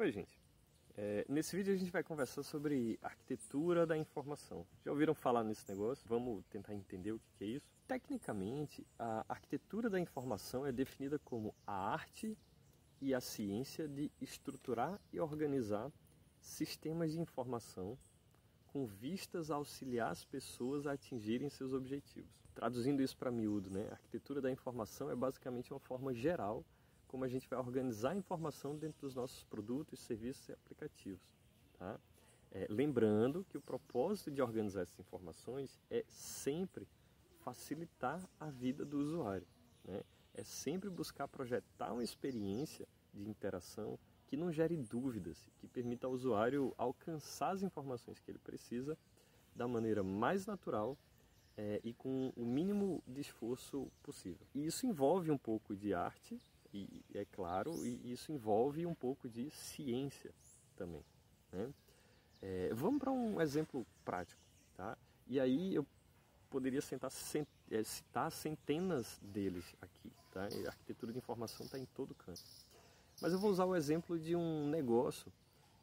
Oi, gente. É, nesse vídeo a gente vai conversar sobre arquitetura da informação. Já ouviram falar nesse negócio? Vamos tentar entender o que é isso? Tecnicamente, a arquitetura da informação é definida como a arte e a ciência de estruturar e organizar sistemas de informação com vistas a auxiliar as pessoas a atingirem seus objetivos. Traduzindo isso para miúdo, né? a arquitetura da informação é basicamente uma forma geral como a gente vai organizar a informação dentro dos nossos produtos, serviços e aplicativos. Tá? É, lembrando que o propósito de organizar essas informações é sempre facilitar a vida do usuário. Né? É sempre buscar projetar uma experiência de interação que não gere dúvidas, que permita ao usuário alcançar as informações que ele precisa da maneira mais natural é, e com o mínimo de esforço possível. E isso envolve um pouco de arte, e é claro, e isso envolve um pouco de ciência também. Né? É, vamos para um exemplo prático. Tá? E aí eu poderia sentar, é, citar centenas deles aqui. Tá? A arquitetura de informação está em todo canto. Mas eu vou usar o exemplo de um negócio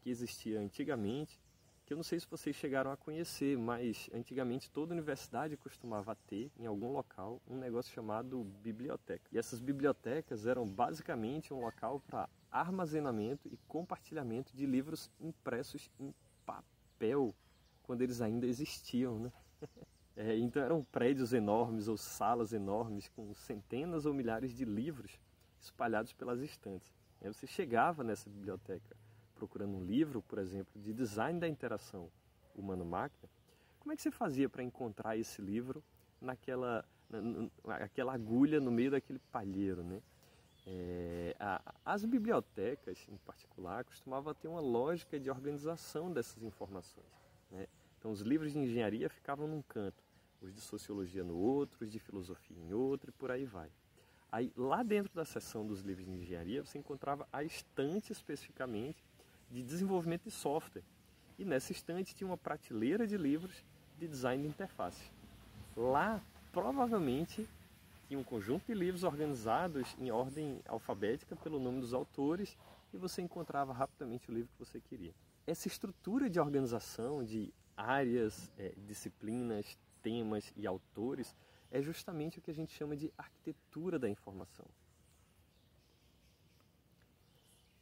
que existia antigamente, que eu não sei se vocês chegaram a conhecer, mas antigamente toda universidade costumava ter, em algum local, um negócio chamado biblioteca. E essas bibliotecas eram basicamente um local para armazenamento e compartilhamento de livros impressos em papel, quando eles ainda existiam, né? É, então eram prédios enormes ou salas enormes com centenas ou milhares de livros espalhados pelas estantes. Aí você chegava nessa biblioteca procurando um livro, por exemplo, de design da interação humano-máquina, como é que você fazia para encontrar esse livro naquela na, aquela agulha no meio daquele palheiro, né? É, a, as bibliotecas, em particular, costumavam ter uma lógica de organização dessas informações. Né? Então, os livros de engenharia ficavam num canto, os de sociologia no outro, os de filosofia em outro, e por aí vai. Aí, lá dentro da seção dos livros de engenharia, você encontrava a estante especificamente de desenvolvimento de software. E nessa estante tinha uma prateleira de livros de design de interface. Lá, provavelmente, tinha um conjunto de livros organizados em ordem alfabética pelo nome dos autores e você encontrava rapidamente o livro que você queria. Essa estrutura de organização de áreas, é, disciplinas, temas e autores é justamente o que a gente chama de arquitetura da informação.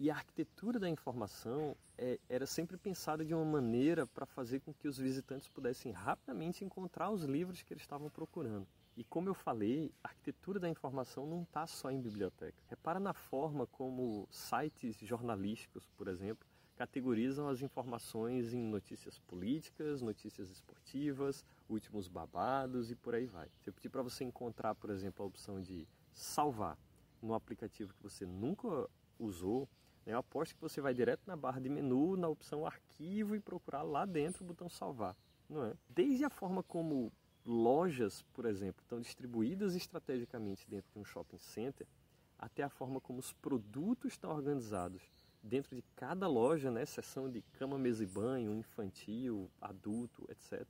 E a arquitetura da informação é, era sempre pensada de uma maneira para fazer com que os visitantes pudessem rapidamente encontrar os livros que eles estavam procurando. E como eu falei, a arquitetura da informação não está só em biblioteca. Repara na forma como sites jornalísticos, por exemplo, categorizam as informações em notícias políticas, notícias esportivas, últimos babados e por aí vai. Se eu pedir para você encontrar, por exemplo, a opção de salvar no aplicativo que você nunca usou, eu aposto que você vai direto na barra de menu, na opção arquivo e procurar lá dentro o botão salvar, não é? Desde a forma como lojas, por exemplo, estão distribuídas estrategicamente dentro de um shopping center, até a forma como os produtos estão organizados dentro de cada loja, né, seção de cama, mesa e banho, infantil, adulto, etc.,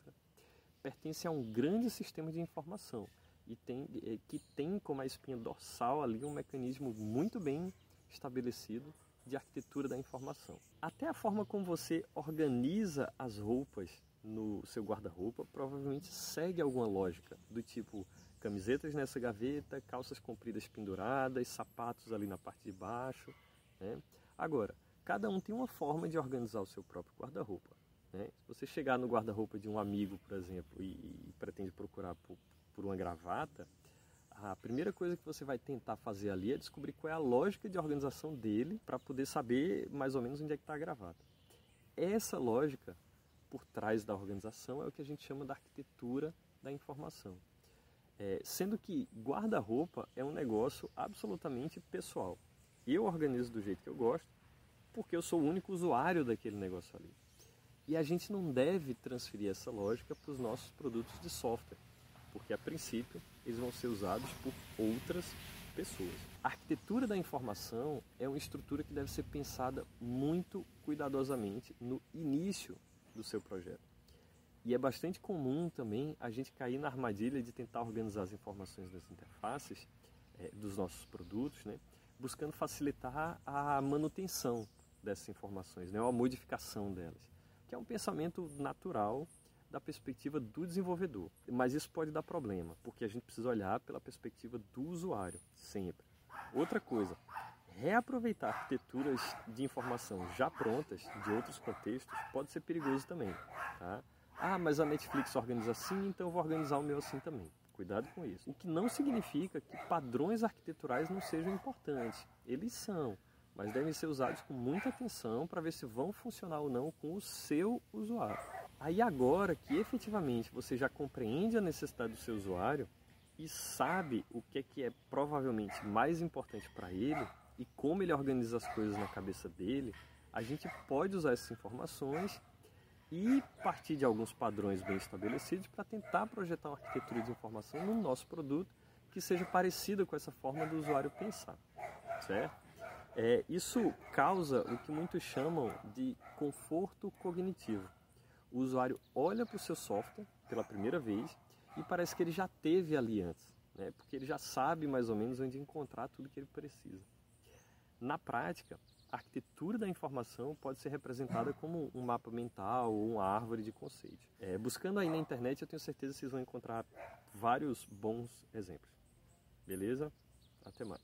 pertence a um grande sistema de informação e tem, eh, que tem como a espinha dorsal ali um mecanismo muito bem estabelecido de arquitetura da informação. Até a forma como você organiza as roupas no seu guarda-roupa provavelmente segue alguma lógica, do tipo camisetas nessa gaveta, calças compridas penduradas, sapatos ali na parte de baixo. Né? Agora, cada um tem uma forma de organizar o seu próprio guarda-roupa. Né? Se você chegar no guarda-roupa de um amigo, por exemplo, e, e pretende procurar por, por uma gravata, a primeira coisa que você vai tentar fazer ali é descobrir qual é a lógica de organização dele para poder saber mais ou menos onde é que está a gravata. Essa lógica por trás da organização é o que a gente chama da arquitetura da informação. É, sendo que guarda-roupa é um negócio absolutamente pessoal. Eu organizo do jeito que eu gosto, porque eu sou o único usuário daquele negócio ali. E a gente não deve transferir essa lógica para os nossos produtos de software porque a princípio eles vão ser usados por outras pessoas. A arquitetura da informação é uma estrutura que deve ser pensada muito cuidadosamente no início do seu projeto. E é bastante comum também a gente cair na armadilha de tentar organizar as informações das interfaces é, dos nossos produtos, né, buscando facilitar a manutenção. dessas informações, né? ou a modificação delas, que é um pensamento natural da perspectiva do desenvolvedor. Mas isso pode dar problema, porque a gente precisa olhar pela perspectiva do usuário, sempre. Outra coisa, reaproveitar arquiteturas de informação já prontas, de outros contextos, pode ser perigoso também. Tá? Ah, mas a Netflix organiza assim, então eu vou organizar o meu assim também. Cuidado com isso. O que não significa que padrões arquiteturais não sejam importantes. Eles são, mas devem ser usados com muita atenção para ver se vão funcionar ou não com o seu usuário. Aí agora que efetivamente você já compreende a necessidade do seu usuário e sabe o que é que é provavelmente mais importante para ele e como ele organiza as coisas na cabeça dele, a gente pode usar essas informações e partir de alguns padrões bem estabelecidos para tentar projetar uma arquitetura de informação no nosso produto que seja parecida com essa forma do usuário pensar, certo? É, isso causa o que muitos chamam de conforto cognitivo o usuário olha para o seu software pela primeira vez e parece que ele já teve ali antes, né? porque ele já sabe mais ou menos onde encontrar tudo que ele precisa. Na prática, a arquitetura da informação pode ser representada como um mapa mental ou uma árvore de conceitos. É, buscando aí na internet, eu tenho certeza que vocês vão encontrar vários bons exemplos. Beleza? Até mais.